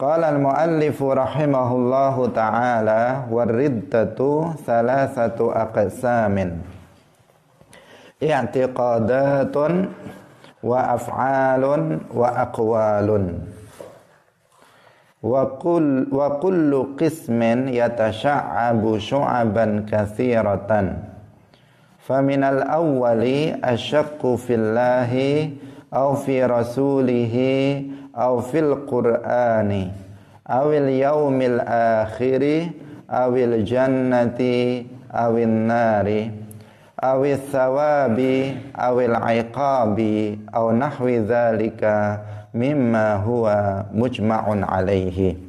قال المؤلف رحمه الله تعالى والردة ثلاثة أقسام. اعتقادات وأفعال وأقوال. وكل, وكل قسم يتشعب شعبا كثيرة. فمن الأول الشق في الله أو في رسوله aw fil qur'ani awil yaumil akhiri awil jannati awin nari awil thawabi awil iqabi aw nahwi dhalika mimma huwa mujma'un alaihi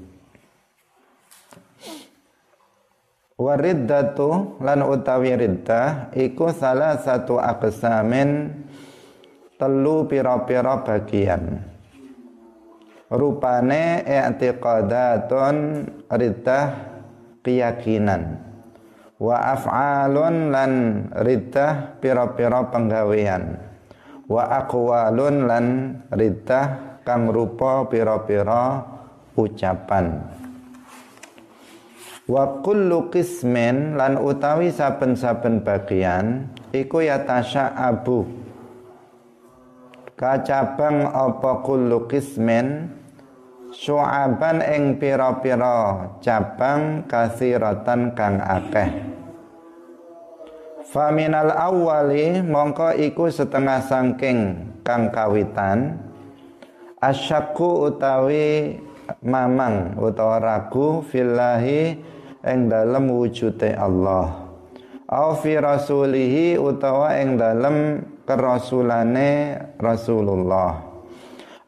wariddatu lan utawi riddah iku salah satu aqsamin telu pira-pira bagian rupane i'tiqadatun riddah keyakinan. Wa af'alun lan riddah pira-pira penggawean. Wa aqwalun lan riddah kang rupa pira-pira ucapan. Wa kullu qismin lan utawi saben-saben bagian iku yatasya abu kacabang apa kullu qismin syu'aban ing pira-pira cabang kasiratan kang akeh. Faminal awali mongko iku setengah sangking kang kawitan asyaku utawi mamang utawa ragu fillahi ing dalem wujude Allah. Au fi rasulihi utawa ing dalem kerasulane Rasulullah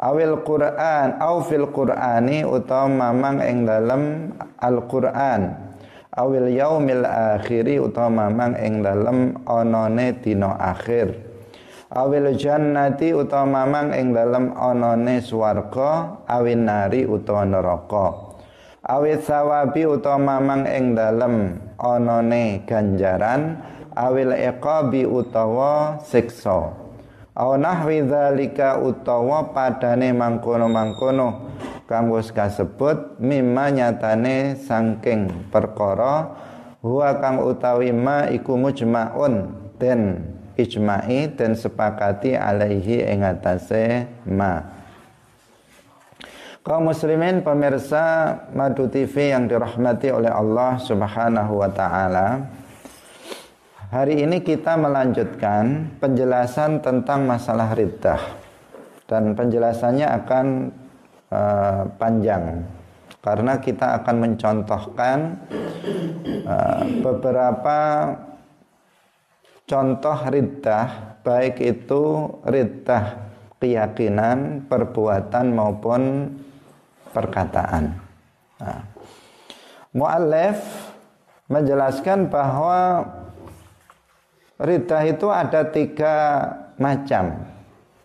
awil Quran au fil Qurani utawa mamang ing dalem Al Quran awil yaumil akhiri utawa mamang ing dalem onone dina akhir. Awil jannati utawa mamang ing dalem onone swarga awin nari utawa neraka. Awil sawabi utawa mamang ing dalem onone ganjaran. Awil iqabi utawa siksa Au nahwi dzalika utawa padane mangkono-mangkono. Kang wis kasebut mimma nyatane saking perkara huwa kang utawi ma iku mujmaun den ijma'i den sepakati alaihi ing ma. Kaum muslimin pemirsa Madu TV yang dirahmati oleh Allah Subhanahu wa taala Hari ini kita melanjutkan penjelasan tentang masalah riddah dan penjelasannya akan uh, panjang karena kita akan mencontohkan uh, beberapa contoh riddah baik itu riddah keyakinan, perbuatan maupun perkataan. Nah, menjelaskan bahwa Ridha itu ada tiga macam.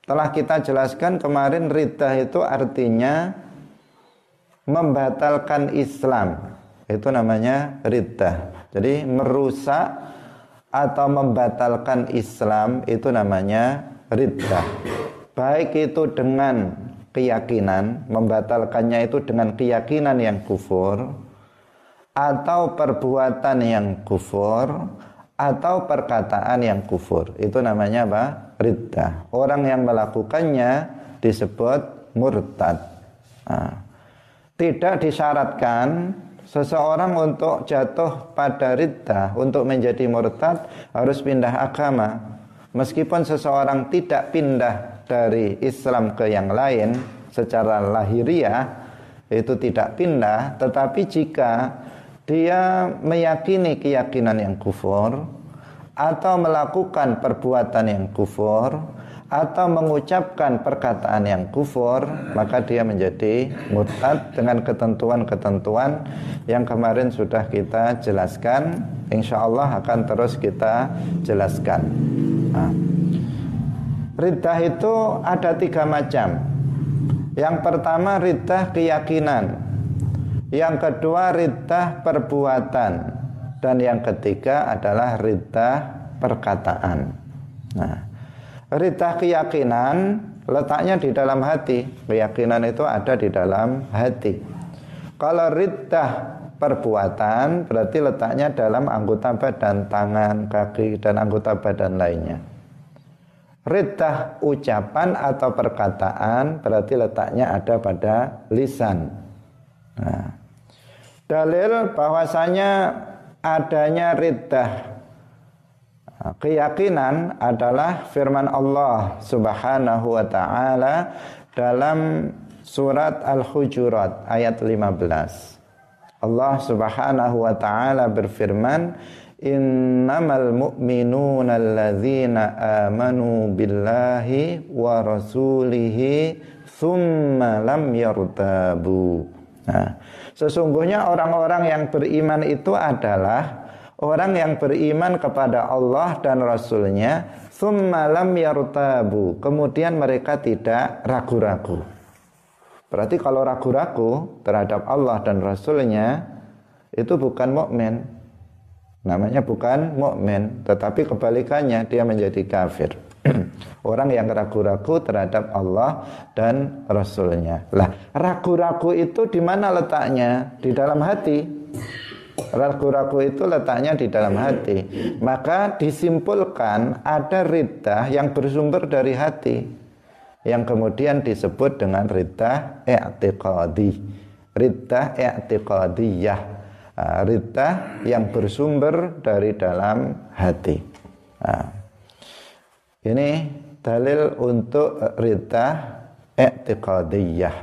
Telah kita jelaskan kemarin ridha itu artinya membatalkan Islam. Itu namanya ridha. Jadi merusak atau membatalkan Islam itu namanya ridha. Baik itu dengan keyakinan, membatalkannya itu dengan keyakinan yang kufur atau perbuatan yang kufur atau perkataan yang kufur. Itu namanya apa? Riddah. Orang yang melakukannya disebut murtad. Nah, tidak disyaratkan seseorang untuk jatuh pada riddah, untuk menjadi murtad harus pindah agama. Meskipun seseorang tidak pindah dari Islam ke yang lain secara lahiriah, itu tidak pindah, tetapi jika dia meyakini keyakinan yang kufur atau melakukan perbuatan yang kufur atau mengucapkan perkataan yang kufur maka dia menjadi murtad dengan ketentuan-ketentuan yang kemarin sudah kita jelaskan. Insya Allah akan terus kita jelaskan. Nah, itu ada tiga macam. Yang pertama riddah keyakinan yang kedua riddah perbuatan dan yang ketiga adalah riddah perkataan. Nah, riddah keyakinan letaknya di dalam hati. Keyakinan itu ada di dalam hati. Kalau riddah perbuatan berarti letaknya dalam anggota badan, tangan, kaki dan anggota badan lainnya. Riddah ucapan atau perkataan berarti letaknya ada pada lisan. Nah, dalil bahwasanya adanya riddah keyakinan adalah firman Allah Subhanahu wa taala dalam surat Al-Hujurat ayat 15. Allah Subhanahu wa taala berfirman, "Innamal mu'minuna alladzina amanu billahi wa rasulihi thumma lam yartabu." Nah, sesungguhnya orang-orang yang beriman itu adalah orang yang beriman kepada Allah dan Rasulnya, thumma lam yartabu. Kemudian mereka tidak ragu-ragu. Berarti kalau ragu-ragu terhadap Allah dan Rasulnya itu bukan mukmin. Namanya bukan mukmin, tetapi kebalikannya dia menjadi kafir. Orang yang ragu-ragu terhadap Allah dan Rasulnya. Lah, ragu-ragu itu di mana letaknya? Di dalam hati. Ragu-ragu itu letaknya di dalam hati. Maka disimpulkan ada ridah yang bersumber dari hati yang kemudian disebut dengan riddah i'tiqadi. Riddah i'tiqadiyah. Ah, riddah yang bersumber dari dalam hati. Nah, ini dalil untuk riddah i'tiqadiyah.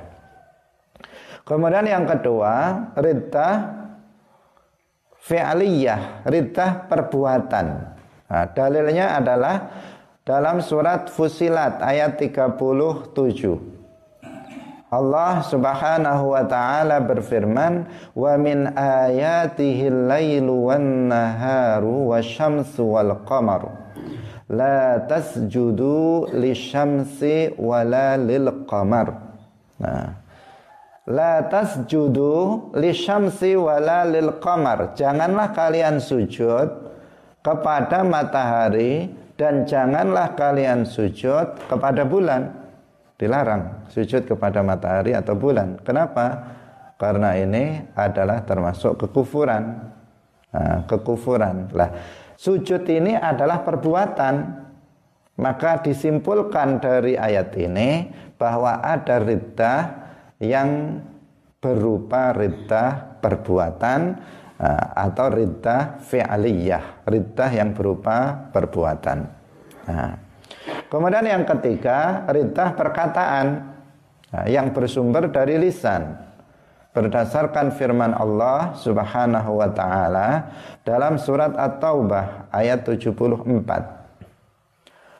Kemudian yang kedua, riddah fi'liyah, riddah perbuatan. Nah, dalilnya adalah dalam surat Fusilat ayat 37. Allah Subhanahu wa taala berfirman, "Wa min ayatihi al-lailu wan-naharu wasyamsu wal-qamaru." La tasjudu lisyamsi wala lil-qamar. Nah, La tasjudu lisyamsi wala lil-qamar. Janganlah kalian sujud kepada matahari dan janganlah kalian sujud kepada bulan. Dilarang sujud kepada matahari atau bulan. Kenapa? Karena ini adalah termasuk kekufuran. Nah, kekufuran. Lah, sujud ini adalah perbuatan. Maka disimpulkan dari ayat ini bahwa ada riddah yang berupa riddah perbuatan Eh, atau riddah fi'aliyah, riddah yang berupa perbuatan. Nah. Kemudian yang ketiga, riddah perkataan nah, yang bersumber dari lisan. Berdasarkan firman Allah Subhanahu wa taala dalam surat At-Taubah ayat 74.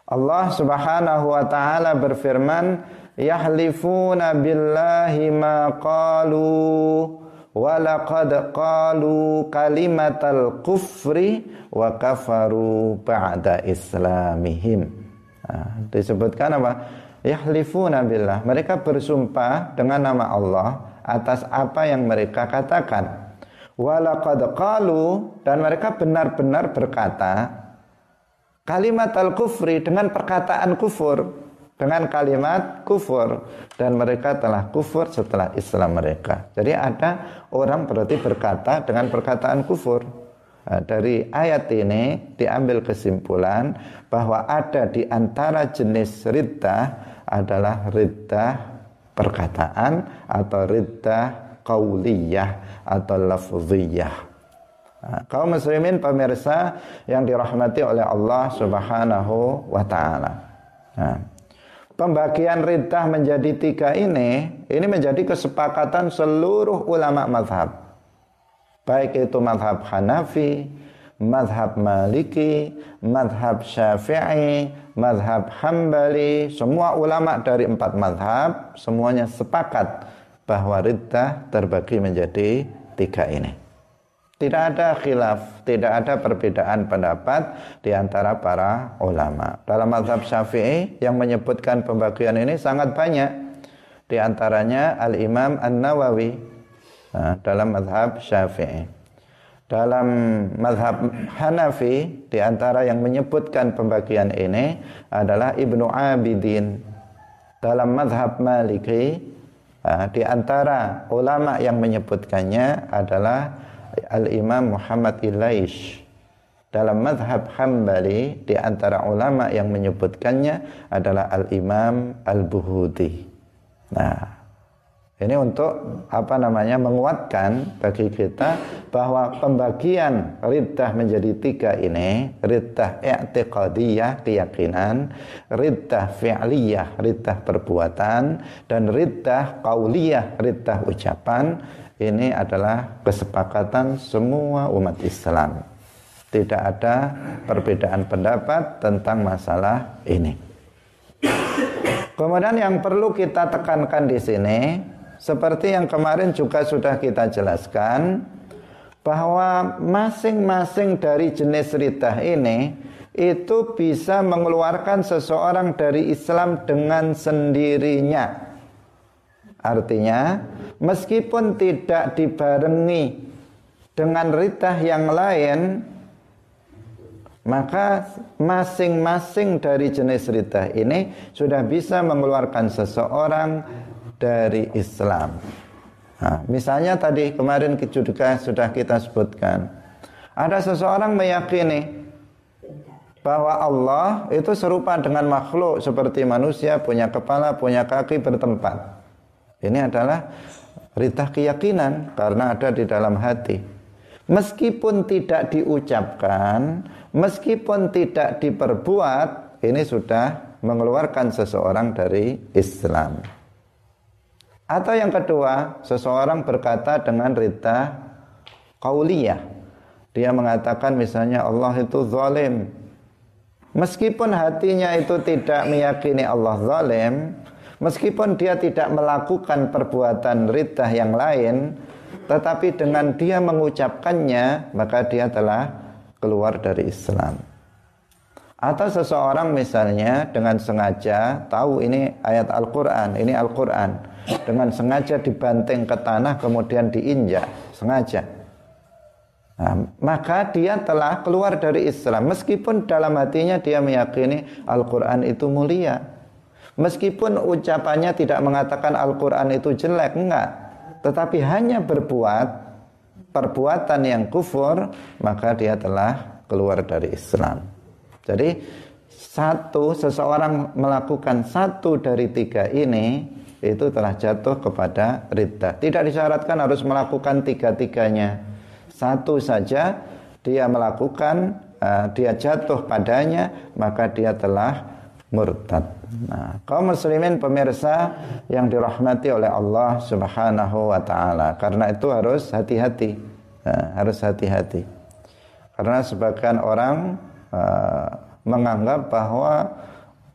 Allah Subhanahu wa taala berfirman, "Yahlifuna billahi ma qalu" walaqad qalu kalimatal kufri wa kafaru ba'da islamihim. Nah, disebutkan apa? Yahlifuna billah. Mereka bersumpah dengan nama Allah atas apa yang mereka katakan. Walaqad qalu dan mereka benar-benar berkata kalimat al-kufri dengan perkataan kufur dengan kalimat kufur dan mereka telah kufur setelah Islam mereka. Jadi ada orang berarti berkata dengan perkataan kufur. Nah, dari ayat ini diambil kesimpulan bahwa ada di antara jenis riddah adalah riddah perkataan atau riddah kauliyah atau lafziyah. Nah, kaum muslimin pemirsa yang dirahmati oleh Allah Subhanahu wa taala. Nah, pembagian riddah menjadi tiga ini ini menjadi kesepakatan seluruh ulama mazhab baik itu mazhab Hanafi mazhab Maliki mazhab Syafi'i mazhab Hambali semua ulama dari empat mazhab semuanya sepakat bahwa riddah terbagi menjadi tiga ini tidak ada khilaf, tidak ada perbedaan pendapat di antara para ulama. Dalam mazhab Syafi'i yang menyebutkan pembagian ini sangat banyak. Di antaranya Al-Imam An-Nawawi nah, dalam mazhab Syafi'i. Dalam mazhab Hanafi di antara yang menyebutkan pembagian ini adalah Ibnu Abidin. Dalam mazhab Maliki Nah, di antara ulama yang menyebutkannya adalah Al-Imam Muhammad Ilaish. Dalam madhab Hambali di antara ulama yang menyebutkannya adalah Al-Imam Al-Buhudi. Nah, ini untuk apa namanya menguatkan bagi kita bahwa pembagian riddah menjadi tiga ini, riddah i'tiqadiyah keyakinan, riddah fi'liyah riddah perbuatan dan riddah qauliyah riddah ucapan ini adalah kesepakatan semua umat Islam. Tidak ada perbedaan pendapat tentang masalah ini. Kemudian yang perlu kita tekankan di sini seperti yang kemarin juga sudah kita jelaskan bahwa masing-masing dari jenis riddah ini itu bisa mengeluarkan seseorang dari Islam dengan sendirinya. Artinya, meskipun tidak dibarengi dengan riddah yang lain, maka masing-masing dari jenis riddah ini sudah bisa mengeluarkan seseorang dari Islam. Nah, misalnya tadi kemarin juga sudah kita sebutkan, ada seseorang meyakini bahwa Allah itu serupa dengan makhluk seperti manusia, punya kepala, punya kaki, bertempat. Ini adalah ritah keyakinan karena ada di dalam hati. Meskipun tidak diucapkan, meskipun tidak diperbuat, ini sudah mengeluarkan seseorang dari Islam. Atau yang kedua, seseorang berkata dengan rita kauliyah. Dia mengatakan misalnya Allah itu zalim. Meskipun hatinya itu tidak meyakini Allah zalim, meskipun dia tidak melakukan perbuatan rita yang lain, tetapi dengan dia mengucapkannya, maka dia telah keluar dari Islam. Atau seseorang misalnya dengan sengaja tahu ini ayat Al-Quran, ini Al-Quran. Dengan sengaja dibanting ke tanah kemudian diinjak sengaja. Nah, maka dia telah keluar dari Islam. Meskipun dalam hatinya dia meyakini Al-Quran itu mulia. Meskipun ucapannya tidak mengatakan Al-Quran itu jelek enggak. Tetapi hanya berbuat perbuatan yang kufur maka dia telah keluar dari Islam jadi satu seseorang melakukan satu dari tiga ini itu telah jatuh kepada ridha. Tidak disyaratkan harus melakukan tiga-tiganya. Satu saja dia melakukan, uh, dia jatuh padanya, maka dia telah murtad. Nah, kaum muslimin pemirsa yang dirahmati oleh Allah Subhanahu wa taala. Karena itu harus hati-hati. Nah, harus hati-hati. Karena sebagian orang uh, menganggap bahwa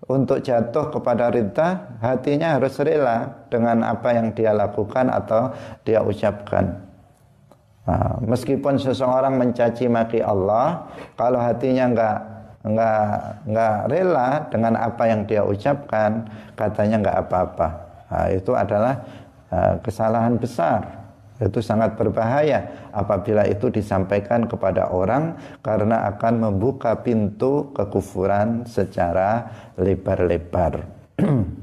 untuk jatuh kepada ridha hatinya harus rela dengan apa yang dia lakukan atau dia ucapkan. Nah, meskipun seseorang mencaci maki Allah kalau hatinya enggak enggak enggak rela dengan apa yang dia ucapkan katanya enggak apa-apa. Nah, itu adalah kesalahan besar itu sangat berbahaya apabila itu disampaikan kepada orang karena akan membuka pintu kekufuran secara lebar-lebar.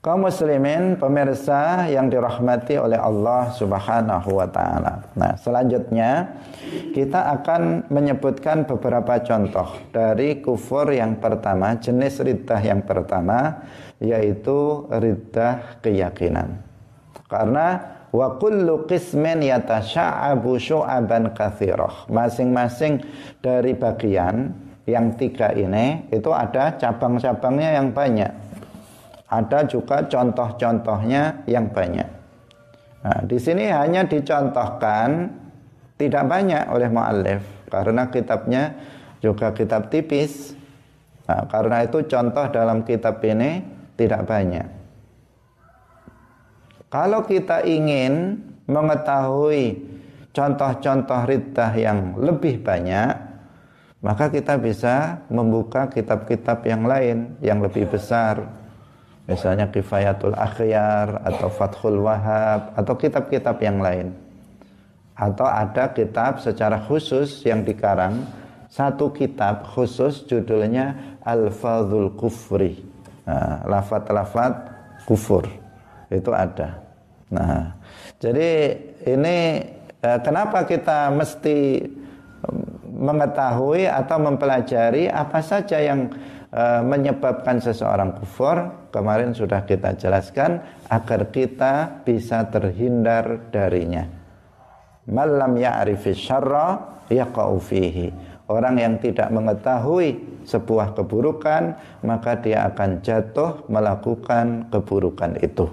Kaum muslimin pemirsa yang dirahmati oleh Allah Subhanahu wa taala. Nah, selanjutnya kita akan menyebutkan beberapa contoh dari kufur yang pertama, jenis riddah yang pertama yaitu riddah keyakinan. Karena wa kullu qismin yatasha'abu syu'aban kathirah. Masing-masing dari bagian yang tiga ini itu ada cabang-cabangnya yang banyak. Ada juga contoh-contohnya yang banyak. Nah, di sini hanya dicontohkan tidak banyak oleh muallif karena kitabnya juga kitab tipis. Nah, karena itu contoh dalam kitab ini tidak banyak. Kalau kita ingin mengetahui contoh-contoh riddah yang lebih banyak, maka kita bisa membuka kitab-kitab yang lain yang lebih besar. Misalnya Kifayatul Akhyar atau Fathul Wahab atau kitab-kitab yang lain. Atau ada kitab secara khusus yang dikarang satu kitab khusus judulnya Al-Fadhul Kufri. Nah, lafat-lafat kufur itu ada. Nah, jadi ini eh, kenapa kita mesti mengetahui atau mempelajari apa saja yang uh, menyebabkan seseorang kufur? Kemarin sudah kita jelaskan agar kita bisa terhindar darinya. Malam ya'rifi syarra yaqa'u fihi. Orang yang tidak mengetahui sebuah keburukan maka dia akan jatuh melakukan keburukan itu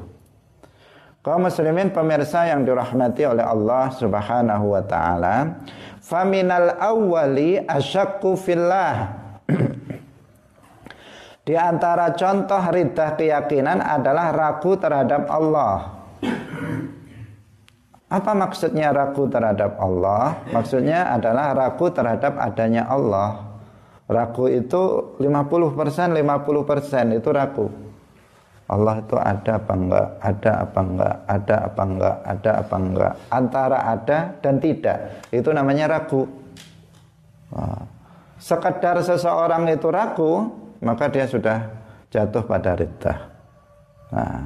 kaum muslimin pemirsa yang dirahmati oleh Allah Subhanahu wa taala faminal awwali asyakku fillah di antara contoh ridah keyakinan adalah ragu terhadap Allah. Apa maksudnya ragu terhadap Allah? Maksudnya adalah ragu terhadap adanya Allah. Ragu itu 50%, 50% itu ragu. Allah itu ada apa enggak, ada apa enggak, ada apa enggak, ada apa enggak. Antara ada dan tidak. Itu namanya ragu. Nah, sekedar seseorang itu ragu, maka dia sudah jatuh pada riddah. Nah,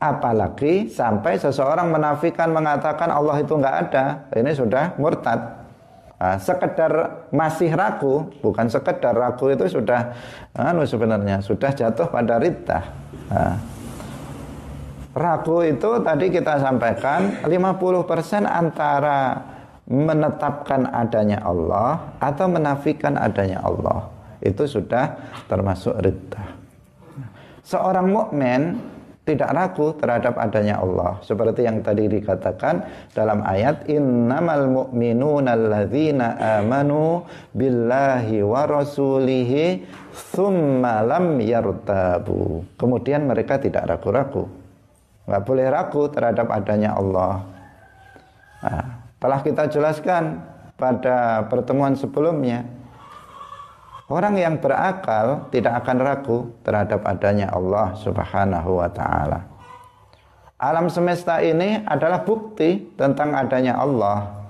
apalagi sampai seseorang menafikan mengatakan Allah itu enggak ada, ini sudah murtad. Nah, sekedar masih ragu, bukan sekedar ragu itu sudah anu sebenarnya sudah jatuh pada ridha. Nah, ragu itu tadi kita sampaikan 50% antara menetapkan adanya Allah atau menafikan adanya Allah. Itu sudah termasuk ridha. Seorang mukmin tidak ragu terhadap adanya Allah. Seperti yang tadi dikatakan dalam ayat innamal mu'minuna alladzina amanu billahi wa rasulihi thumma lam yartabu. Kemudian mereka tidak ragu-ragu. Nggak boleh ragu terhadap adanya Allah. Nah, telah kita jelaskan pada pertemuan sebelumnya Orang yang berakal tidak akan ragu terhadap adanya Allah Subhanahu wa taala. Alam semesta ini adalah bukti tentang adanya Allah.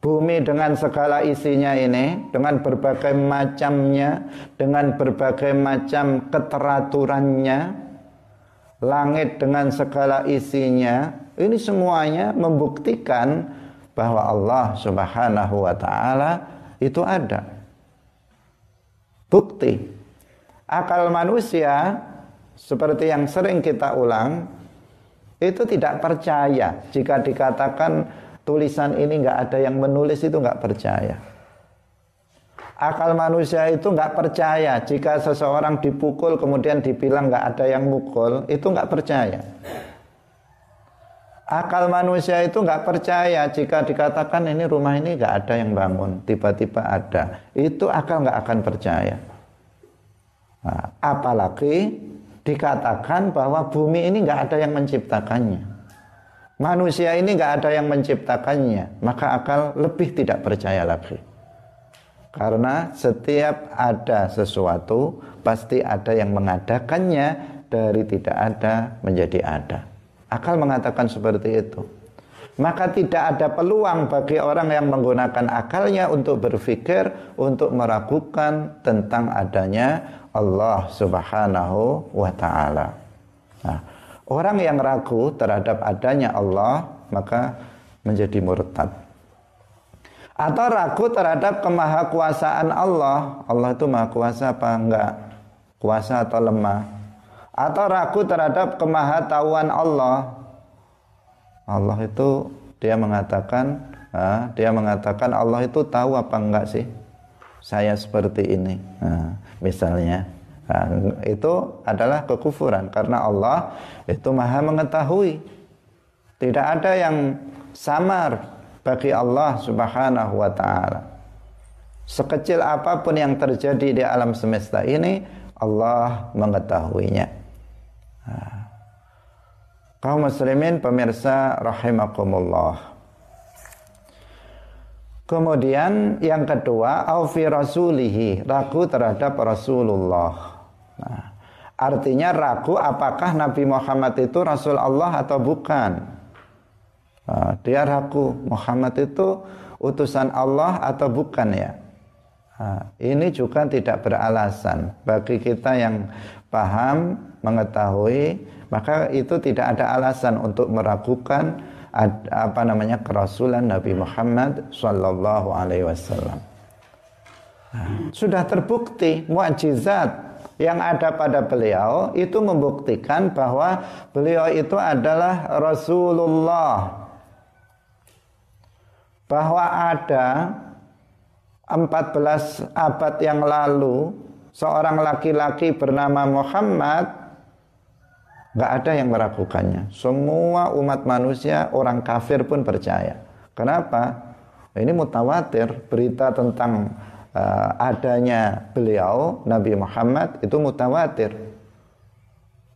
Bumi dengan segala isinya ini, dengan berbagai macamnya, dengan berbagai macam keteraturannya, langit dengan segala isinya, ini semuanya membuktikan bahwa Allah Subhanahu wa taala itu ada. Bukti akal manusia seperti yang sering kita ulang itu tidak percaya jika dikatakan tulisan ini nggak ada yang menulis itu nggak percaya. Akal manusia itu nggak percaya jika seseorang dipukul kemudian dibilang nggak ada yang mukul itu nggak percaya. Akal manusia itu nggak percaya jika dikatakan ini rumah ini nggak ada yang bangun, tiba-tiba ada. Itu akal nggak akan percaya. Nah, apalagi dikatakan bahwa bumi ini nggak ada yang menciptakannya. Manusia ini nggak ada yang menciptakannya, maka akal lebih tidak percaya lagi. Karena setiap ada sesuatu pasti ada yang mengadakannya dari tidak ada menjadi ada. Akal mengatakan seperti itu. Maka tidak ada peluang bagi orang yang menggunakan akalnya untuk berpikir, untuk meragukan tentang adanya Allah Subhanahu wa taala. Nah, orang yang ragu terhadap adanya Allah maka menjadi murtad. Atau ragu terhadap kemahakuasaan Allah. Allah itu maha kuasa apa enggak? Kuasa atau lemah? Atau ragu terhadap kemahatauan Allah. Allah itu dia mengatakan, ah, dia mengatakan Allah itu tahu apa enggak sih? Saya seperti ini. Nah, misalnya nah, itu adalah kekufuran karena Allah itu maha mengetahui tidak ada yang samar bagi Allah subhanahu wa ta'ala sekecil apa pun yang terjadi di alam semesta ini Allah mengetahuinya nah. Kaum muslimin pemirsa rahimakumullah Kemudian yang kedua, aufi rasulihi, ragu terhadap Rasulullah. Nah, artinya ragu apakah Nabi Muhammad itu Rasul Allah atau bukan. Nah, dia ragu Muhammad itu utusan Allah atau bukan ya. Nah, ini juga tidak beralasan bagi kita yang paham, mengetahui, maka itu tidak ada alasan untuk meragukan apa namanya kerasulan Nabi Muhammad sallallahu alaihi wasallam. Nah, sudah terbukti mukjizat yang ada pada beliau itu membuktikan bahwa beliau itu adalah Rasulullah. Bahwa ada 14 abad yang lalu seorang laki-laki bernama Muhammad nggak ada yang meragukannya. Semua umat manusia, orang kafir pun percaya. Kenapa? Ini mutawatir berita tentang uh, adanya beliau Nabi Muhammad itu mutawatir.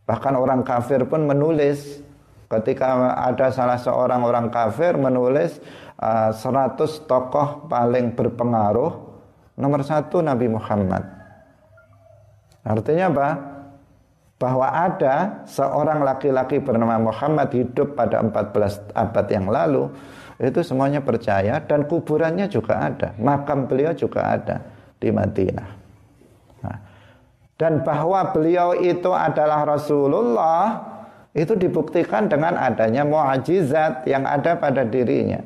Bahkan orang kafir pun menulis ketika ada salah seorang orang kafir menulis uh, 100 tokoh paling berpengaruh nomor satu Nabi Muhammad. Artinya apa? Bahwa ada seorang laki-laki bernama Muhammad hidup pada 14 abad yang lalu itu semuanya percaya dan kuburannya juga ada, makam beliau juga ada di Madinah. Nah, dan bahwa beliau itu adalah Rasulullah itu dibuktikan dengan adanya mukjizat yang ada pada dirinya.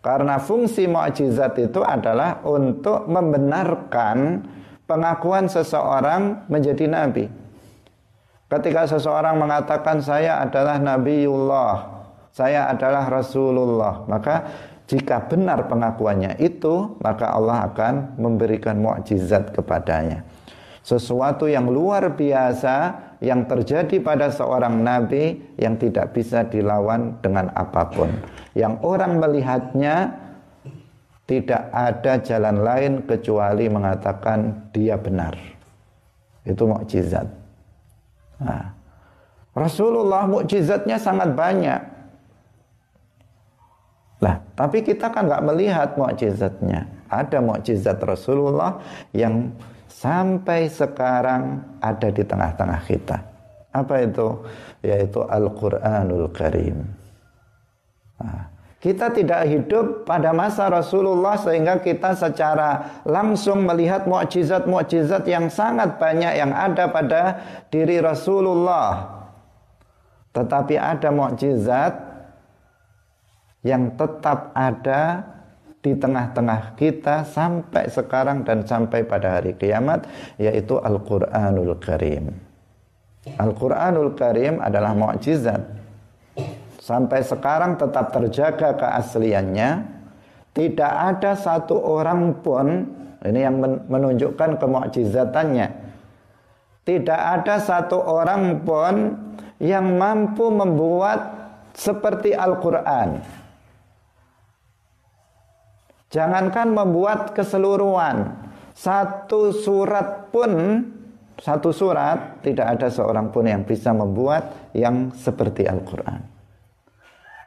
Karena fungsi mukjizat itu adalah untuk membenarkan pengakuan seseorang menjadi nabi. Ketika seseorang mengatakan saya adalah nabiullah, saya adalah Rasulullah. Maka jika benar pengakuannya itu, maka Allah akan memberikan mukjizat kepadanya. Sesuatu yang luar biasa yang terjadi pada seorang nabi yang tidak bisa dilawan dengan apa pun. Yang orang melihatnya tidak ada jalan lain kecuali mengatakan dia benar. Itu mukjizat. Nah, Rasulullah mukjizatnya sangat banyak. Lah, tapi kita kan nggak melihat mukjizatnya. Ada mukjizat Rasulullah yang sampai sekarang ada di tengah-tengah kita. Apa itu? Yaitu Al-Qur'anul Karim. Nah, kita tidak hidup pada masa Rasulullah sehingga kita secara langsung melihat mukjizat-mukjizat yang sangat banyak yang ada pada diri Rasulullah. Tetapi ada mukjizat yang tetap ada di tengah-tengah kita sampai sekarang dan sampai pada hari kiamat yaitu Al-Qur'anul Karim. Al-Qur'anul Karim adalah mukjizat. Sampai sekarang tetap terjaga keasliannya. Tidak ada satu orang pun ini yang menunjukkan kemukjizatannya. Tidak ada satu orang pun yang mampu membuat seperti Al-Qur'an Jangankan membuat keseluruhan satu surat pun satu surat tidak ada seorang pun yang bisa membuat yang seperti Al-Qur'an.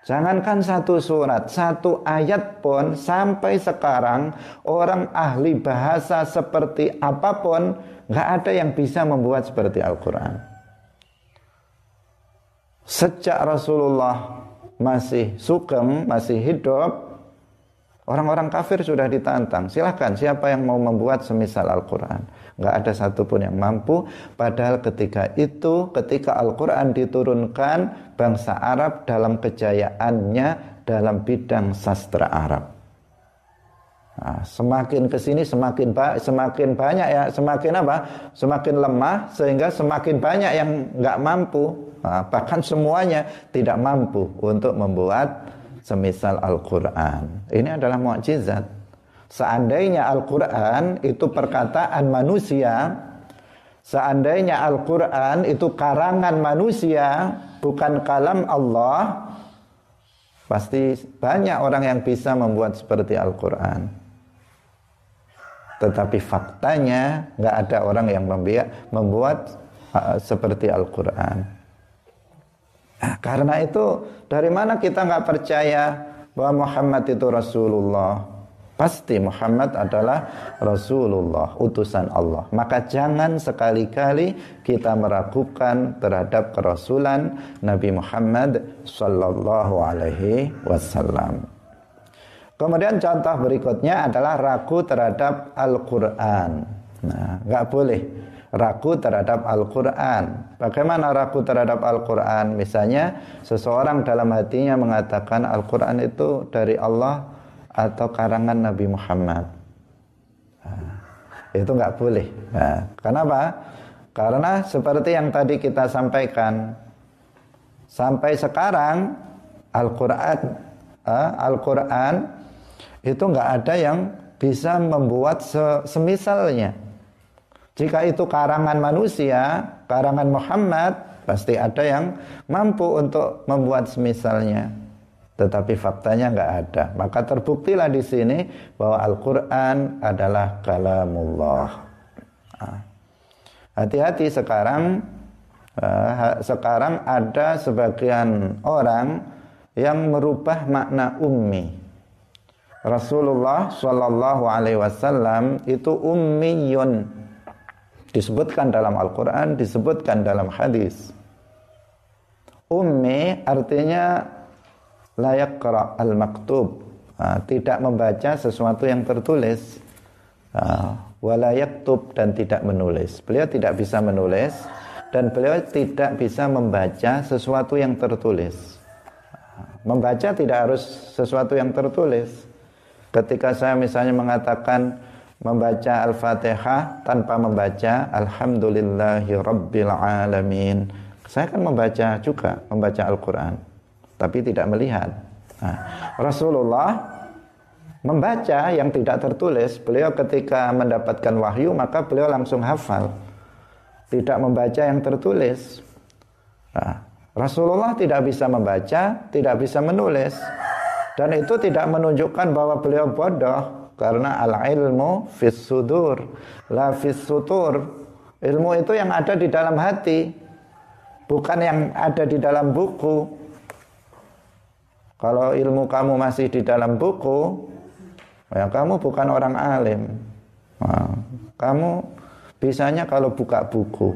Jangankan satu surat, satu ayat pun sampai sekarang orang ahli bahasa seperti apa pun nggak ada yang bisa membuat seperti Al-Quran. Sejak Rasulullah masih sugeng, masih hidup, Orang-orang kafir sudah ditantang. Silahkan siapa yang mau membuat semisal Al-Quran. Nggak ada satupun yang mampu. Padahal ketika itu, ketika Al-Quran diturunkan, bangsa Arab dalam kejayaannya dalam bidang sastra Arab. Nah, semakin ke sini semakin ba semakin banyak ya, semakin apa? Semakin lemah sehingga semakin banyak yang nggak mampu. Nah, bahkan semuanya tidak mampu untuk membuat semisal Al-Quran. Ini adalah mukjizat. Seandainya Al-Quran itu perkataan manusia, seandainya Al-Quran itu karangan manusia, bukan kalam Allah, pasti banyak orang yang bisa membuat seperti Al-Quran. Tetapi faktanya nggak ada orang yang membuat uh, seperti Al-Quran. Nah, karena itu dari mana kita nggak percaya bahwa Muhammad itu Rasulullah? Pasti Muhammad adalah Rasulullah, utusan Allah. Maka jangan sekali-kali kita meragukan terhadap kerasulan Nabi Muhammad sallallahu alaihi wasallam. Kemudian contoh berikutnya adalah ragu terhadap Al-Qur'an. Nah, nggak boleh ragu terhadap Al-Quran. Bagaimana ragu terhadap Al-Quran? Misalnya seseorang dalam hatinya mengatakan Al-Quran itu dari Allah atau karangan Nabi Muhammad. Nah, itu nggak boleh. Nah, kenapa? Karena seperti yang tadi kita sampaikan, sampai sekarang Al-Quran, uh, Al-Quran itu nggak ada yang bisa membuat semisalnya. Jika itu karangan manusia, karangan Muhammad, pasti ada yang mampu untuk membuat semisalnya. Tetapi faktanya nggak ada. Maka terbuktilah di sini bahwa Al-Quran adalah kalamullah. Ah. Hati-hati sekarang, uh, sekarang ada sebagian orang yang merubah makna ummi. Rasulullah Shallallahu Alaihi Wasallam itu ummiyun Disebutkan dalam Al-Quran, disebutkan dalam hadis. Ummi artinya layak al-maktub. Nah, tidak membaca sesuatu yang tertulis. Walayak tub dan tidak menulis. Beliau tidak bisa menulis dan beliau tidak bisa membaca sesuatu yang tertulis. Membaca tidak harus sesuatu yang tertulis. Ketika saya misalnya mengatakan membaca Al-Fatihah tanpa membaca Alhamdulillahi Rabbil Alamin. Saya kan membaca juga, membaca Al-Quran. Tapi tidak melihat. Nah, Rasulullah membaca yang tidak tertulis. Beliau ketika mendapatkan wahyu, maka beliau langsung hafal. Tidak membaca yang tertulis. Nah, Rasulullah tidak bisa membaca, tidak bisa menulis. Dan itu tidak menunjukkan bahwa beliau bodoh karena al ilmu fis sudur. La fis sutur ilmu itu yang ada di dalam hati bukan yang ada di dalam buku. Kalau ilmu kamu masih di dalam buku ya kamu bukan orang alim. Nah, kamu bisanya kalau buka buku.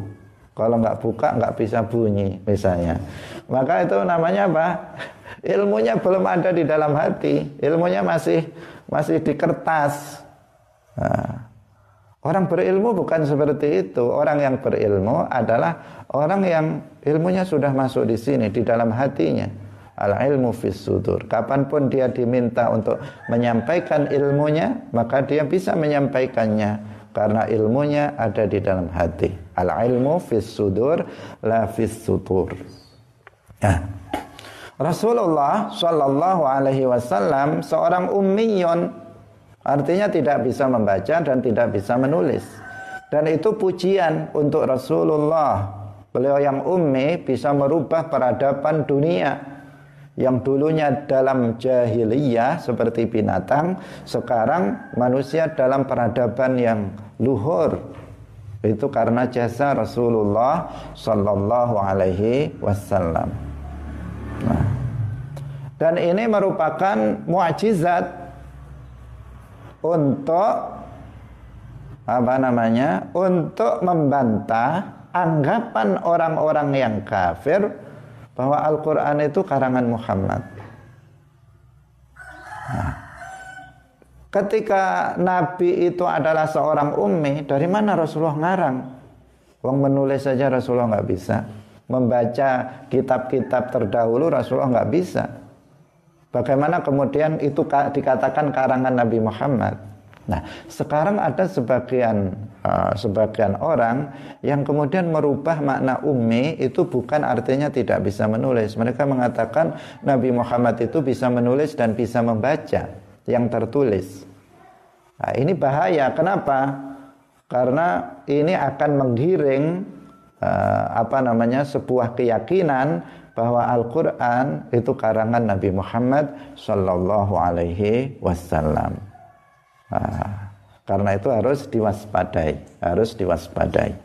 Kalau nggak buka nggak bisa bunyi misalnya. Maka itu namanya apa? Ilmunya belum ada di dalam hati. Ilmunya masih masih di kertas. Nah, orang berilmu bukan seperti itu. Orang yang berilmu adalah orang yang ilmunya sudah masuk di sini, di dalam hatinya. Al ilmu fis sudur. Kapan pun dia diminta untuk menyampaikan ilmunya, maka dia bisa menyampaikannya karena ilmunya ada di dalam hati. Al ilmu fis sudur la fis. Nah. Rasulullah Shallallahu Alaihi Wasallam seorang ummiyun artinya tidak bisa membaca dan tidak bisa menulis. Dan itu pujian untuk Rasulullah. Beliau yang ummi bisa merubah peradaban dunia. Yang dulunya dalam jahiliyah seperti binatang sekarang manusia dalam peradaban yang luhur. Itu karena jasa Rasulullah Shallallahu Alaihi Wasallam. Dan ini merupakan mukjizat untuk apa namanya? Untuk membantah anggapan orang-orang yang kafir bahwa Al-Qur'an itu karangan Muhammad. Nah, ketika Nabi itu adalah seorang ummi, dari mana Rasulullah ngarang? Wong menulis saja Rasulullah nggak bisa membaca kitab-kitab terdahulu Rasulullah nggak bisa. Bagaimana kemudian itu dikatakan karangan Nabi Muhammad? Nah, sekarang ada sebagian uh, sebagian orang yang kemudian merubah makna ummi itu bukan artinya tidak bisa menulis. Mereka mengatakan Nabi Muhammad itu bisa menulis dan bisa membaca yang tertulis. Nah, ini bahaya. Kenapa? Karena ini akan menggiring uh, apa namanya sebuah keyakinan bahwa Al-Qur'an itu karangan Nabi Muhammad sallallahu alaihi wasallam. Uh, karena itu harus diwaspadai, harus diwaspadai.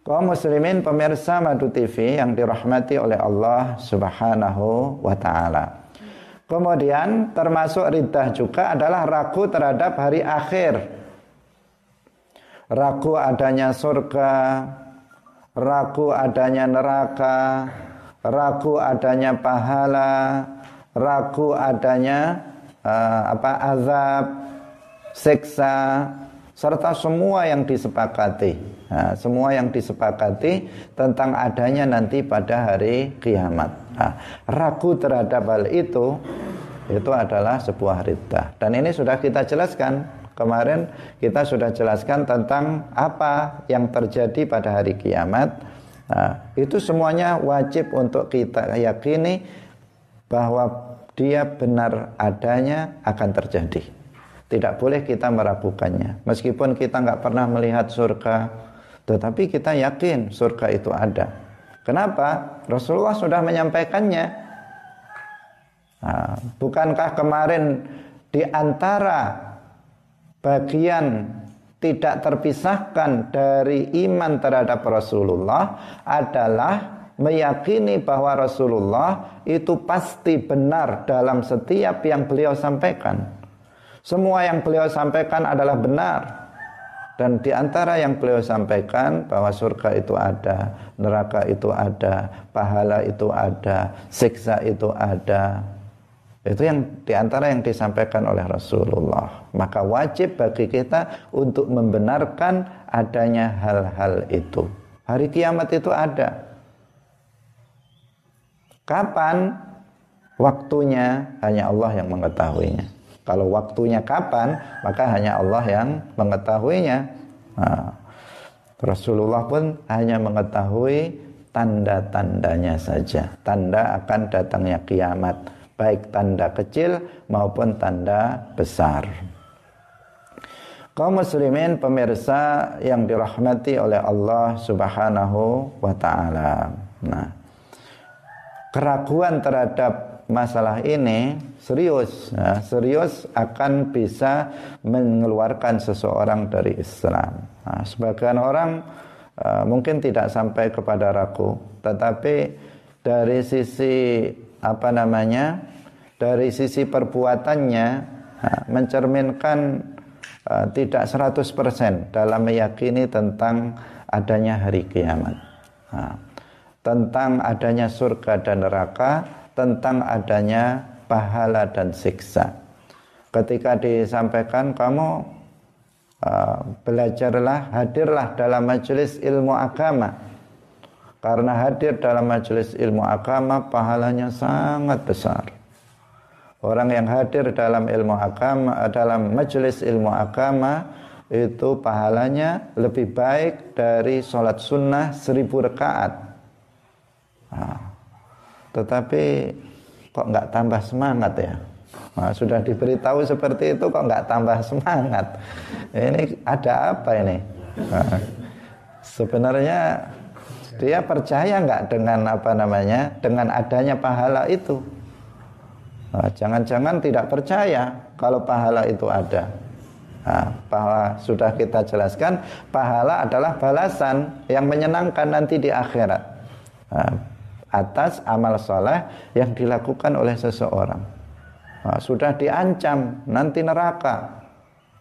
Kaum muslimin pemirsa Madu TV yang dirahmati oleh Allah Subhanahu wa taala. Kemudian termasuk riddah juga adalah ragu terhadap hari akhir. Ragu adanya surga, ragu adanya neraka, ragu adanya pahala, ragu adanya uh, apa azab, siksa serta semua yang disepakati. Nah, semua yang disepakati tentang adanya nanti pada hari kiamat. Nah, ragu terhadap hal itu itu adalah sebuah ridha. Dan ini sudah kita jelaskan kemarin kita sudah jelaskan tentang apa yang terjadi pada hari kiamat. Nah, itu semuanya wajib untuk kita yakini bahwa dia benar adanya akan terjadi. Tidak boleh kita meragukannya. Meskipun kita nggak pernah melihat surga, tetapi kita yakin surga itu ada. Kenapa? Rasulullah sudah menyampaikannya. Nah, bukankah kemarin di antara bagian tidak terpisahkan dari iman terhadap Rasulullah adalah meyakini bahwa Rasulullah itu pasti benar dalam setiap yang beliau sampaikan. Semua yang beliau sampaikan adalah benar. Dan di antara yang beliau sampaikan bahwa surga itu ada, neraka itu ada, pahala itu ada, siksa itu ada. Itu yang di antara yang disampaikan oleh Rasulullah. Maka wajib bagi kita untuk membenarkan adanya hal-hal itu. Hari kiamat itu ada. Kapan waktunya hanya Allah yang mengetahuinya. Kalau waktunya kapan, maka hanya Allah yang mengetahuinya. Nah, Rasulullah pun hanya mengetahui tanda-tandanya saja. Tanda akan datangnya kiamat, baik tanda kecil maupun tanda besar. Kaum muslimin pemirsa yang dirahmati oleh Allah Subhanahu wa taala. Nah, keraguan terhadap masalah ini serius ya, serius akan bisa mengeluarkan seseorang dari Islam nah, sebagian orang uh, mungkin tidak sampai kepada ragu tetapi dari sisi apa namanya dari sisi perbuatannya uh, mencerminkan uh, tidak 100% dalam meyakini tentang adanya hari kiamat nah, tentang adanya surga dan neraka tentang adanya pahala dan siksa. Ketika disampaikan kamu uh, belajarlah, hadirlah dalam majelis ilmu agama. Karena hadir dalam majelis ilmu agama pahalanya sangat besar. Orang yang hadir dalam ilmu agama dalam majelis ilmu agama itu pahalanya lebih baik dari sholat sunnah seribu rekaat. Nah, tetapi kok nggak tambah semangat ya nah, sudah diberitahu seperti itu kok nggak tambah semangat ini ada apa ini nah, sebenarnya dia percaya nggak dengan apa namanya dengan adanya pahala itu nah, jangan-jangan nah, tidak percaya kalau pahala itu ada nah, bahwa sudah kita jelaskan pahala adalah balasan yang menyenangkan nanti di akhirat nah, atas amal soleh yang dilakukan oleh seseorang. Nah, sudah diancam nanti neraka.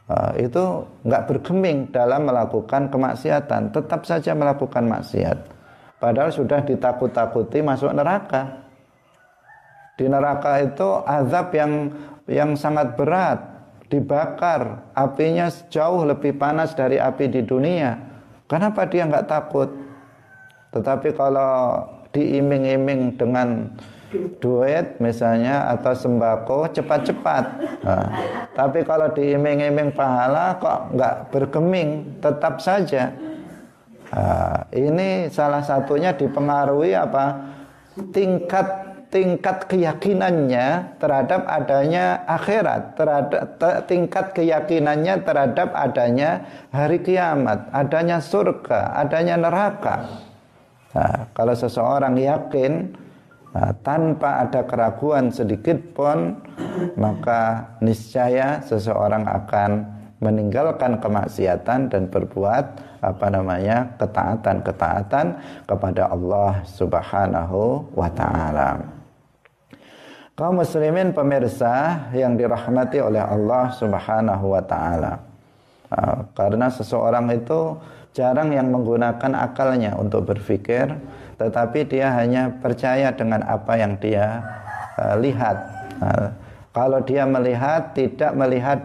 Nah, itu nggak bergeming dalam melakukan kemaksiatan, tetap saja melakukan maksiat. Padahal sudah ditakut-takuti masuk neraka. Di neraka itu azab yang yang sangat berat, dibakar, apinya jauh lebih panas dari api di dunia. Kenapa dia nggak takut? Tetapi kalau diiming-iming dengan duit misalnya atau sembako cepat-cepat. Nah, tapi kalau diiming-iming pahala kok nggak bergeming, tetap saja. Nah, ini salah satunya dipengaruhi apa? Tingkat tingkat keyakinannya terhadap adanya akhirat, terhadap tingkat keyakinannya terhadap adanya hari kiamat, adanya surga, adanya neraka. Nah, kalau seseorang yakin nah, tanpa ada keraguan sedikit pun, maka niscaya seseorang akan meninggalkan kemaksiatan dan berbuat apa namanya ketaatan-ketaatan kepada Allah Subhanahu wa taala. Kaum muslimin pemirsa yang dirahmati oleh Allah Subhanahu wa taala. Nah, karena seseorang itu jarang yang menggunakan akalnya untuk berpikir, tetapi dia hanya percaya dengan apa yang dia uh, lihat. Nah, kalau dia melihat, tidak melihat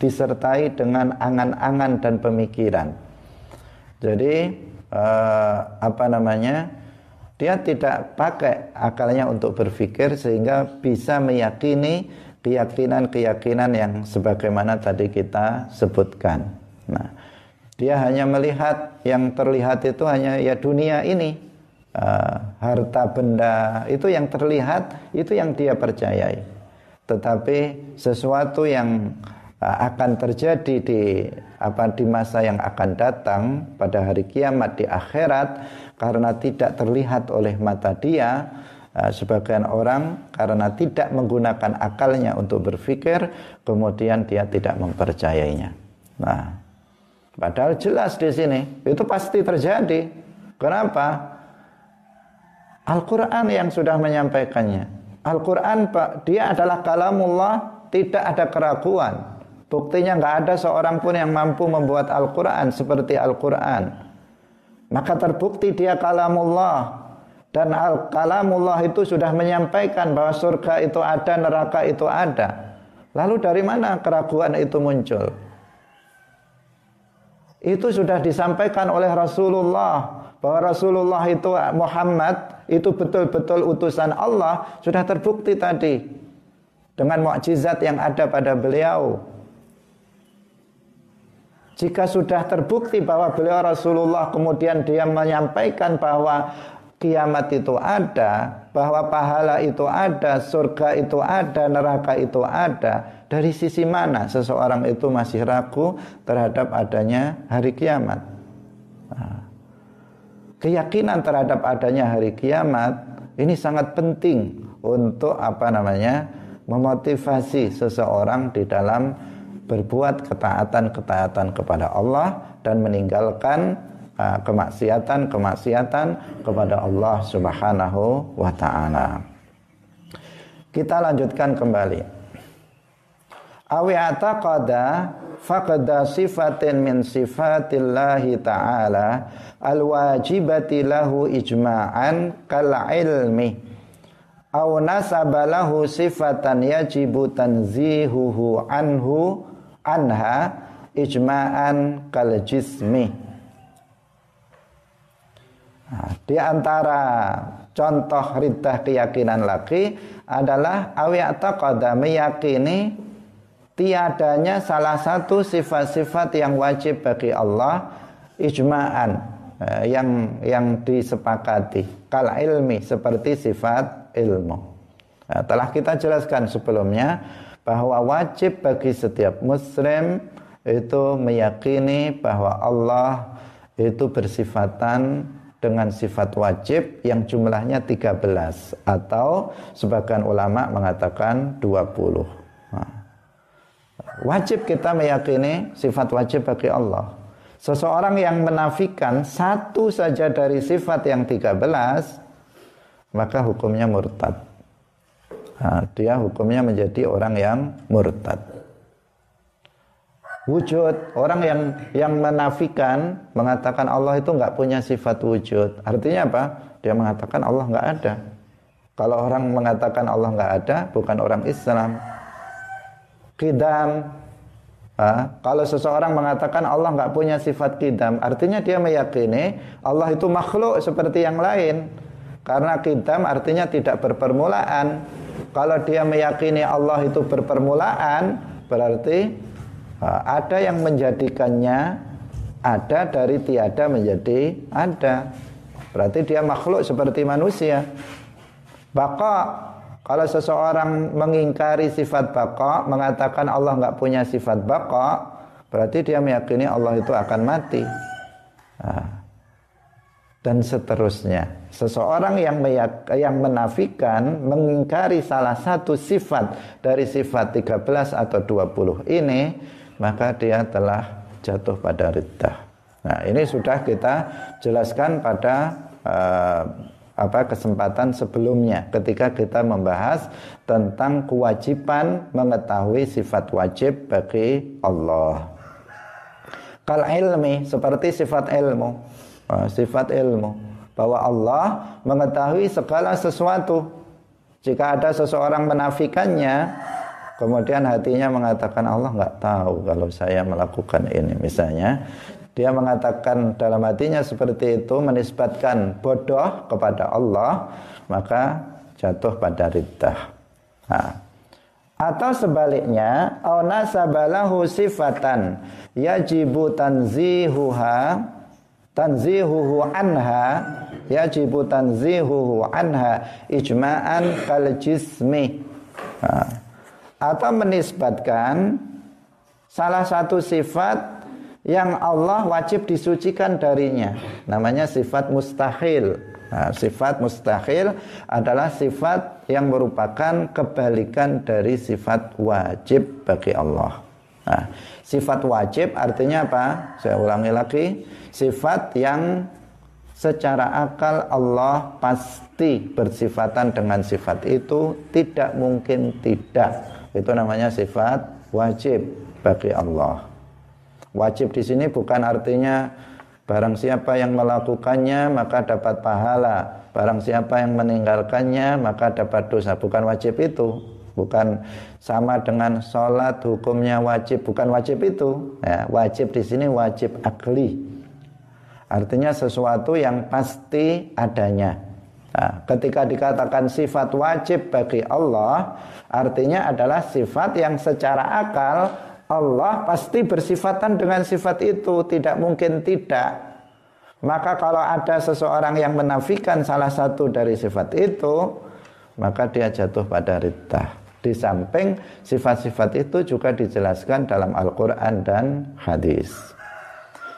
disertai dengan angan-angan dan pemikiran. Jadi uh, apa namanya? Dia tidak pakai akalnya untuk berpikir sehingga bisa meyakini keyakinan-keyakinan yang sebagaimana tadi kita sebutkan. Nah, dia hanya melihat yang terlihat itu hanya ya dunia ini, uh, harta benda itu yang terlihat itu yang dia percayai. Tetapi sesuatu yang akan terjadi di apa di masa yang akan datang pada hari kiamat di akhirat karena tidak terlihat oleh mata dia uh, sebagian orang karena tidak menggunakan akalnya untuk berpikir kemudian dia tidak mempercayainya. Nah, Padahal jelas di sini itu pasti terjadi. Kenapa? Al-Quran yang sudah menyampaikannya. Al-Quran Pak, dia adalah kalamullah, tidak ada keraguan. Buktinya nggak ada seorang pun yang mampu membuat Al-Quran seperti Al-Quran. Maka terbukti dia kalamullah. Dan al-kalamullah itu sudah menyampaikan bahwa surga itu ada, neraka itu ada. Lalu dari mana keraguan itu muncul? Itu sudah disampaikan oleh Rasulullah bahwa Rasulullah itu Muhammad itu betul-betul utusan Allah sudah terbukti tadi dengan mukjizat yang ada pada beliau. Jika sudah terbukti bahwa beliau Rasulullah kemudian dia menyampaikan bahwa kiamat itu ada, bahwa pahala itu ada, surga itu ada, neraka itu ada, dari sisi mana seseorang itu masih ragu terhadap adanya hari kiamat? Nah, keyakinan terhadap adanya hari kiamat ini sangat penting untuk apa namanya memotivasi seseorang di dalam berbuat ketaatan-ketaatan kepada Allah dan meninggalkan uh, kemaksiatan-kemaksiatan kepada Allah Subhanahu wa taala. Kita lanjutkan kembali awi ataqada faqada sifatin min sifatillahi ta'ala alwajibati lahu ijma'an kal ilmi aw nasaba lahu sifatan yajibu tanzihuhu anhu anha ijma'an kal jismi nah, di antara contoh riddah keyakinan lagi adalah awi ataqada meyakini tiadanya salah satu sifat-sifat yang wajib bagi Allah ijma'an eh, yang yang disepakati kal ilmi seperti sifat ilmu. Nah, telah kita jelaskan sebelumnya bahwa wajib bagi setiap muslim itu meyakini bahwa Allah itu bersifatan dengan sifat wajib yang jumlahnya 13 atau sebagian ulama mengatakan 20. Wajib kita meyakini sifat wajib bagi Allah. Seseorang yang menafikan satu saja dari sifat yang 13 maka hukumnya murtad. Nah, dia hukumnya menjadi orang yang murtad. Wujud orang yang yang menafikan mengatakan Allah itu nggak punya sifat wujud. Artinya apa? Dia mengatakan Allah nggak ada. Kalau orang mengatakan Allah nggak ada, bukan orang Islam kidam. Ha? Kalau seseorang mengatakan Allah nggak punya sifat kidam, artinya dia meyakini Allah itu makhluk seperti yang lain. Karena kidam artinya tidak berpermulaan. Kalau dia meyakini Allah itu berpermulaan, berarti ha, ada yang menjadikannya ada dari tiada menjadi ada. Berarti dia makhluk seperti manusia. Baka kalau seseorang mengingkari sifat baqa, mengatakan Allah nggak punya sifat baqa, berarti dia meyakini Allah itu akan mati. Nah, dan seterusnya. Seseorang yang yang menafikan, mengingkari salah satu sifat dari sifat 13 atau 20 ini, maka dia telah jatuh pada riddah. Nah, ini sudah kita jelaskan pada uh, apa kesempatan sebelumnya ketika kita membahas tentang kewajiban mengetahui sifat wajib bagi Allah. Kal ilmi seperti sifat ilmu, sifat ilmu bahwa Allah mengetahui segala sesuatu. Jika ada seseorang menafikannya, kemudian hatinya mengatakan Allah nggak tahu kalau saya melakukan ini misalnya dia mengatakan dalam hatinya seperti itu menisbatkan bodoh kepada Allah maka jatuh pada riddah nah. atau sebaliknya au nasabalahu sifatan yajibu tanzihuha tanzihuhu anha yajibu tanzihuhu anha ijma'an kal jismi atau menisbatkan salah satu sifat yang Allah wajib disucikan darinya. Namanya sifat mustahil. Nah, sifat mustahil adalah sifat yang merupakan kebalikan dari sifat wajib bagi Allah. Nah, sifat wajib artinya apa? Saya ulangi lagi. Sifat yang secara akal Allah pasti bersifatan dengan sifat itu tidak mungkin tidak. Itu namanya sifat wajib bagi Allah. Wajib di sini bukan artinya barang siapa yang melakukannya maka dapat pahala, barang siapa yang meninggalkannya maka dapat dosa. Bukan wajib itu, bukan sama dengan sholat hukumnya wajib, bukan wajib itu. Ya, wajib di sini wajib akli. Artinya sesuatu yang pasti adanya. Nah, ketika dikatakan sifat wajib bagi Allah, artinya adalah sifat yang secara akal Allah pasti bersifatan dengan sifat itu, tidak mungkin tidak. Maka kalau ada seseorang yang menafikan salah satu dari sifat itu, maka dia jatuh pada riddah. Di samping sifat-sifat itu juga dijelaskan dalam Al-Quran dan hadis.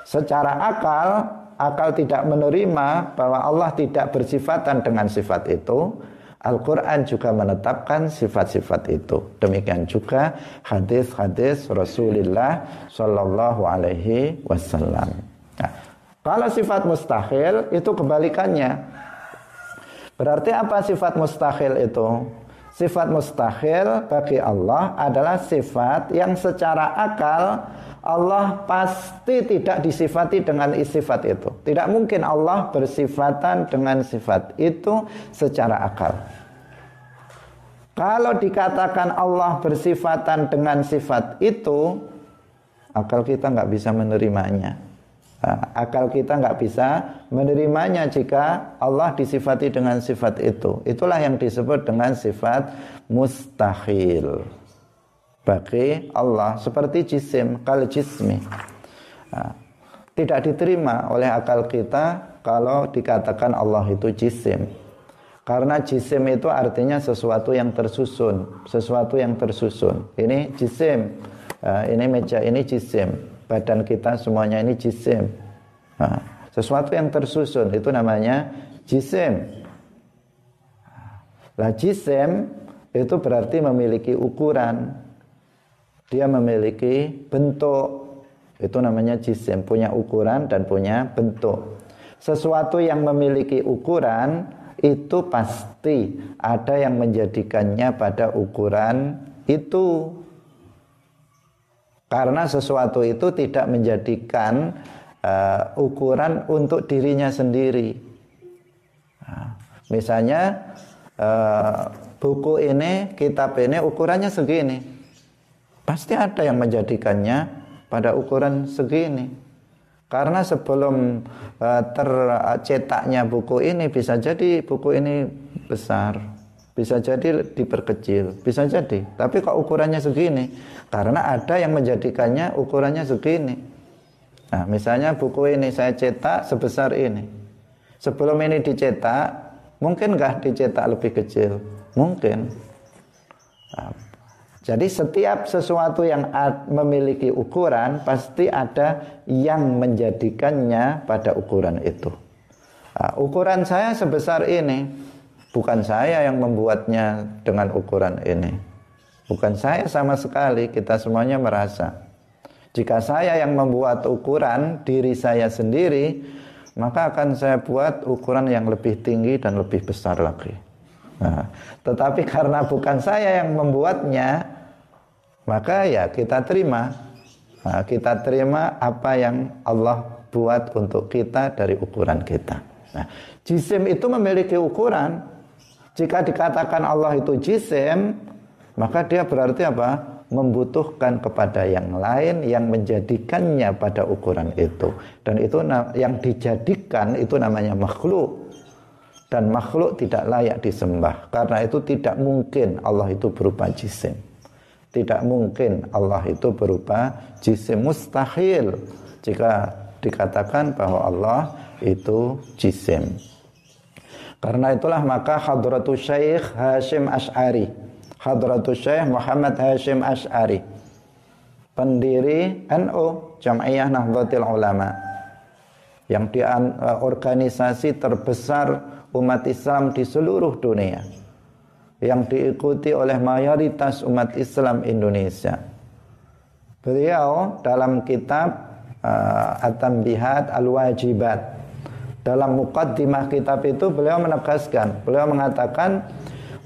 Secara akal, akal tidak menerima bahwa Allah tidak bersifatan dengan sifat itu, Al-Quran juga menetapkan sifat-sifat itu. Demikian juga hadis-hadis Rasulullah Shallallahu Alaihi Wasallam. Nah, kalau sifat mustahil itu kebalikannya. Berarti apa sifat mustahil itu? Sifat mustahil bagi Allah adalah sifat yang secara akal Allah pasti tidak disifati dengan sifat itu. Tidak mungkin Allah bersifatan dengan sifat itu secara akal. Kalau dikatakan Allah bersifatan dengan sifat itu, akal kita nggak bisa menerimanya. Nah, akal kita nggak bisa menerimanya jika Allah disifati dengan sifat itu. Itulah yang disebut dengan sifat mustahil. Bagi Allah seperti jisim kal jismi. Nah, tidak diterima oleh akal kita kalau dikatakan Allah itu jisim. Karena jisim itu artinya sesuatu yang tersusun sesuatu yang tersusun. Ini jisim. Nah, ini meja ini jisim badan kita semuanya ini jisim. Nah, sesuatu yang tersusun itu namanya jisim. Lah jisim itu berarti memiliki ukuran. Dia memiliki bentuk. Itu namanya jisim punya ukuran dan punya bentuk. Sesuatu yang memiliki ukuran itu pasti ada yang menjadikannya pada ukuran itu karena sesuatu itu tidak menjadikan uh, ukuran untuk dirinya sendiri. Nah, misalnya uh, buku ini kitab ini ukurannya segini. Pasti ada yang menjadikannya pada ukuran segini. Karena sebelum uh, tercetaknya buku ini bisa jadi buku ini besar, bisa jadi diperkecil, bisa jadi. Tapi kok ukurannya segini? Karena ada yang menjadikannya ukurannya segini. Nah, misalnya buku ini saya cetak sebesar ini. Sebelum ini dicetak, mungkin nggak dicetak lebih kecil? Mungkin. Nah, jadi setiap sesuatu yang memiliki ukuran pasti ada yang menjadikannya pada ukuran itu. Nah, ukuran saya sebesar ini, bukan saya yang membuatnya dengan ukuran ini. Bukan saya sama sekali, kita semuanya merasa. Jika saya yang membuat ukuran diri saya sendiri, maka akan saya buat ukuran yang lebih tinggi dan lebih besar lagi. Nah, tetapi karena bukan saya yang membuatnya, maka ya kita terima. Nah, kita terima apa yang Allah buat untuk kita dari ukuran kita. Nah, jisim itu memiliki ukuran. Jika dikatakan Allah itu jisim, maka dia berarti apa? membutuhkan kepada yang lain yang menjadikannya pada ukuran itu. Dan itu yang dijadikan itu namanya makhluk. Dan makhluk tidak layak disembah. Karena itu tidak mungkin Allah itu berupa jisim. Tidak mungkin Allah itu berupa jisim mustahil. Jika dikatakan bahwa Allah itu jisim karena itulah maka hadratus syekh Hashim Ash'ari. Hadratus Syekh Muhammad Hashim Ash'ari. Pendiri NU Jam'iyah Nahdlatul Ulama. Yang di uh, organisasi terbesar umat Islam di seluruh dunia. Yang diikuti oleh mayoritas umat Islam Indonesia. Beliau dalam kitab uh, At-Tanbihat Al-Wajibat dalam mukaddimah kitab itu beliau menegaskan, beliau mengatakan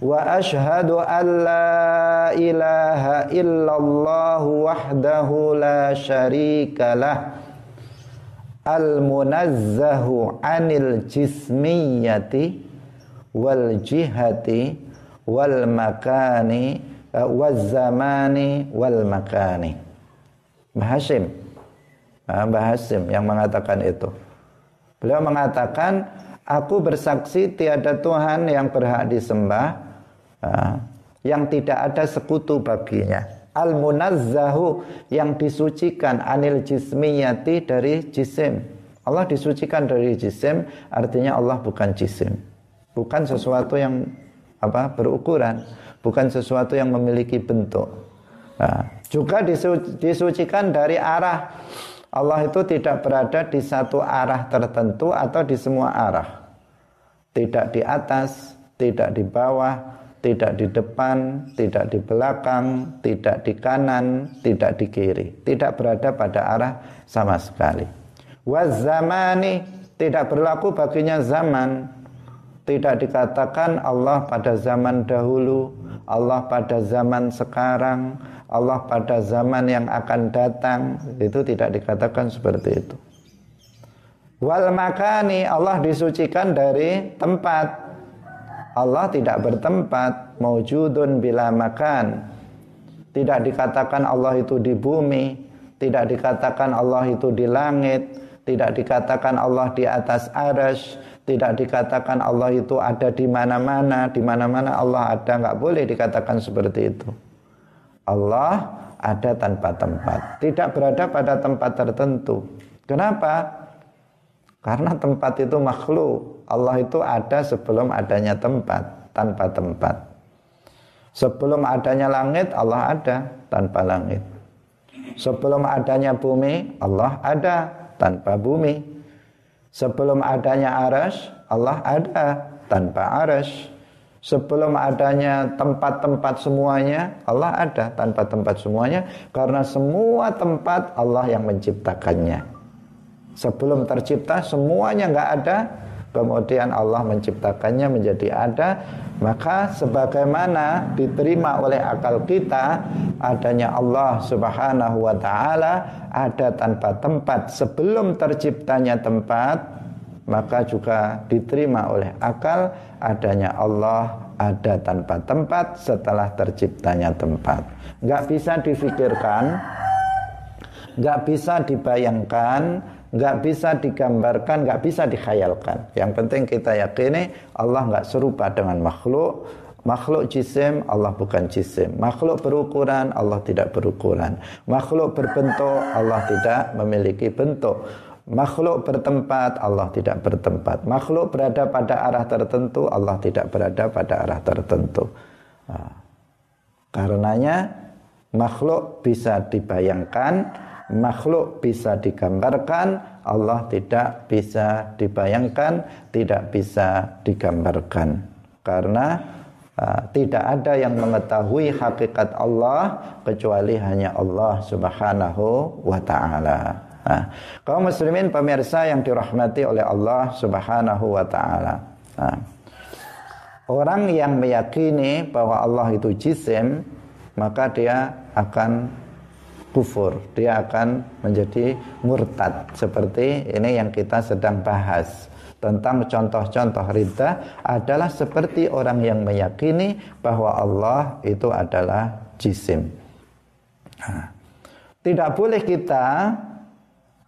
wa ashhadu an la ilaha illallah wahdahu la syarikalah al munazzahu anil jismiyati wal jihati wal makani wal zamani wal makani. Bahasim Bahasim yang mengatakan itu Beliau mengatakan Aku bersaksi tiada Tuhan yang berhak disembah yang tidak ada sekutu baginya. Al munazzahu yang disucikan anil jismiyati dari jisim. Allah disucikan dari jisim artinya Allah bukan jisim. Bukan sesuatu yang apa berukuran. Bukan sesuatu yang memiliki bentuk. Nah, juga disucikan dari arah Allah itu tidak berada di satu arah tertentu atau di semua arah tidak di atas tidak di bawah tidak di depan, tidak di belakang, tidak di kanan, tidak di kiri, tidak berada pada arah sama sekali. Wazamani tidak berlaku baginya zaman. Tidak dikatakan Allah pada zaman dahulu, Allah pada zaman sekarang, Allah pada zaman yang akan datang. Itu tidak dikatakan seperti itu. Wal makani Allah disucikan dari tempat Allah tidak bertempat maujudun bila makan tidak dikatakan Allah itu di bumi tidak dikatakan Allah itu di langit tidak dikatakan Allah di atas aras tidak dikatakan Allah itu ada di mana-mana di mana-mana Allah ada nggak boleh dikatakan seperti itu Allah ada tanpa tempat tidak berada pada tempat tertentu kenapa karena tempat itu makhluk Allah itu ada sebelum adanya tempat, tanpa tempat. Sebelum adanya langit, Allah ada tanpa langit. Sebelum adanya bumi, Allah ada tanpa bumi. Sebelum adanya aras, Allah ada tanpa aras. Sebelum adanya tempat-tempat semuanya, Allah ada tanpa tempat semuanya. Karena semua tempat Allah yang menciptakannya. Sebelum tercipta, semuanya nggak ada, kemudian Allah menciptakannya menjadi ada maka sebagaimana diterima oleh akal kita adanya Allah Subhanahu wa taala ada tanpa tempat sebelum terciptanya tempat maka juga diterima oleh akal adanya Allah ada tanpa tempat setelah terciptanya tempat. Nggak bisa difikirkan nggak bisa dibayangkan nggak bisa digambarkan, nggak bisa dikhayalkan. Yang penting kita yakini Allah nggak serupa dengan makhluk. Makhluk jisim, Allah bukan jisim. Makhluk berukuran, Allah tidak berukuran. Makhluk berbentuk, Allah tidak memiliki bentuk. Makhluk bertempat, Allah tidak bertempat. Makhluk berada pada arah tertentu, Allah tidak berada pada arah tertentu. Nah, karenanya makhluk bisa dibayangkan, makhluk bisa digambarkan, Allah tidak bisa dibayangkan, tidak bisa digambarkan. Karena uh, tidak ada yang mengetahui hakikat Allah kecuali hanya Allah Subhanahu wa taala. Nah, kaum muslimin pemirsa yang dirahmati oleh Allah Subhanahu wa taala. Nah, orang yang meyakini bahwa Allah itu jisim, maka dia akan kufur, dia akan menjadi murtad. Seperti ini yang kita sedang bahas tentang contoh-contoh ridha adalah seperti orang yang meyakini bahwa Allah itu adalah jisim. Nah, tidak boleh kita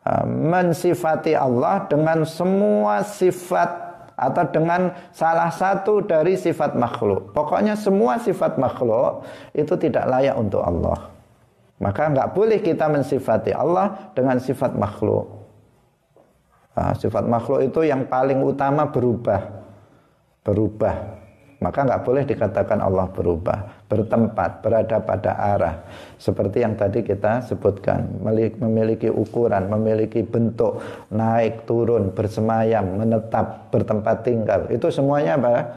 uh, mensifati Allah dengan semua sifat atau dengan salah satu dari sifat makhluk. Pokoknya semua sifat makhluk itu tidak layak untuk Allah. Maka nggak boleh kita mensifati Allah dengan sifat makhluk. Nah, sifat makhluk itu yang paling utama berubah. Berubah maka nggak boleh dikatakan Allah berubah, bertempat, berada pada arah. Seperti yang tadi kita sebutkan, memiliki ukuran, memiliki bentuk, naik, turun, bersemayam, menetap, bertempat tinggal. Itu semuanya apa?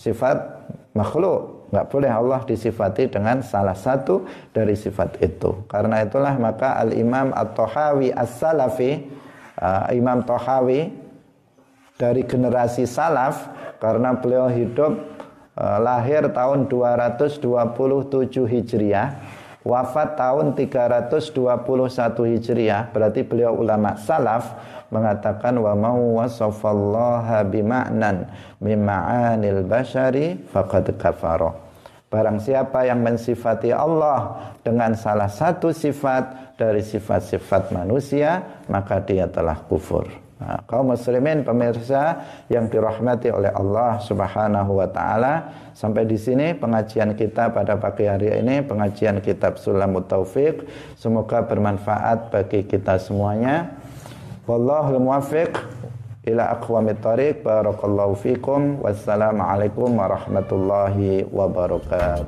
Sifat makhluk. Nggak boleh Allah disifati dengan salah satu dari sifat itu. Karena itulah maka Al-Imam At-Tohawi As-Salafi, uh, Imam Tohawi dari generasi salaf karena beliau hidup Eh, lahir tahun 227 Hijriah, wafat tahun 321 Hijriah, berarti beliau ulama salaf mengatakan wa mau wasafallaha bima'nan mima'anil bashari faqad kafara. Barang siapa yang mensifati Allah dengan salah satu sifat dari sifat-sifat manusia, maka dia telah kufur. Nah, kaum muslimin pemirsa yang dirahmati oleh Allah Subhanahu wa taala, sampai di sini pengajian kita pada pagi hari ini, pengajian kitab Sulamut Taufik. Semoga bermanfaat bagi kita semuanya. والله الموفق إلى أقوام الطريق. بارك الله فيكم. والسلام عليكم ورحمة الله وبركاته.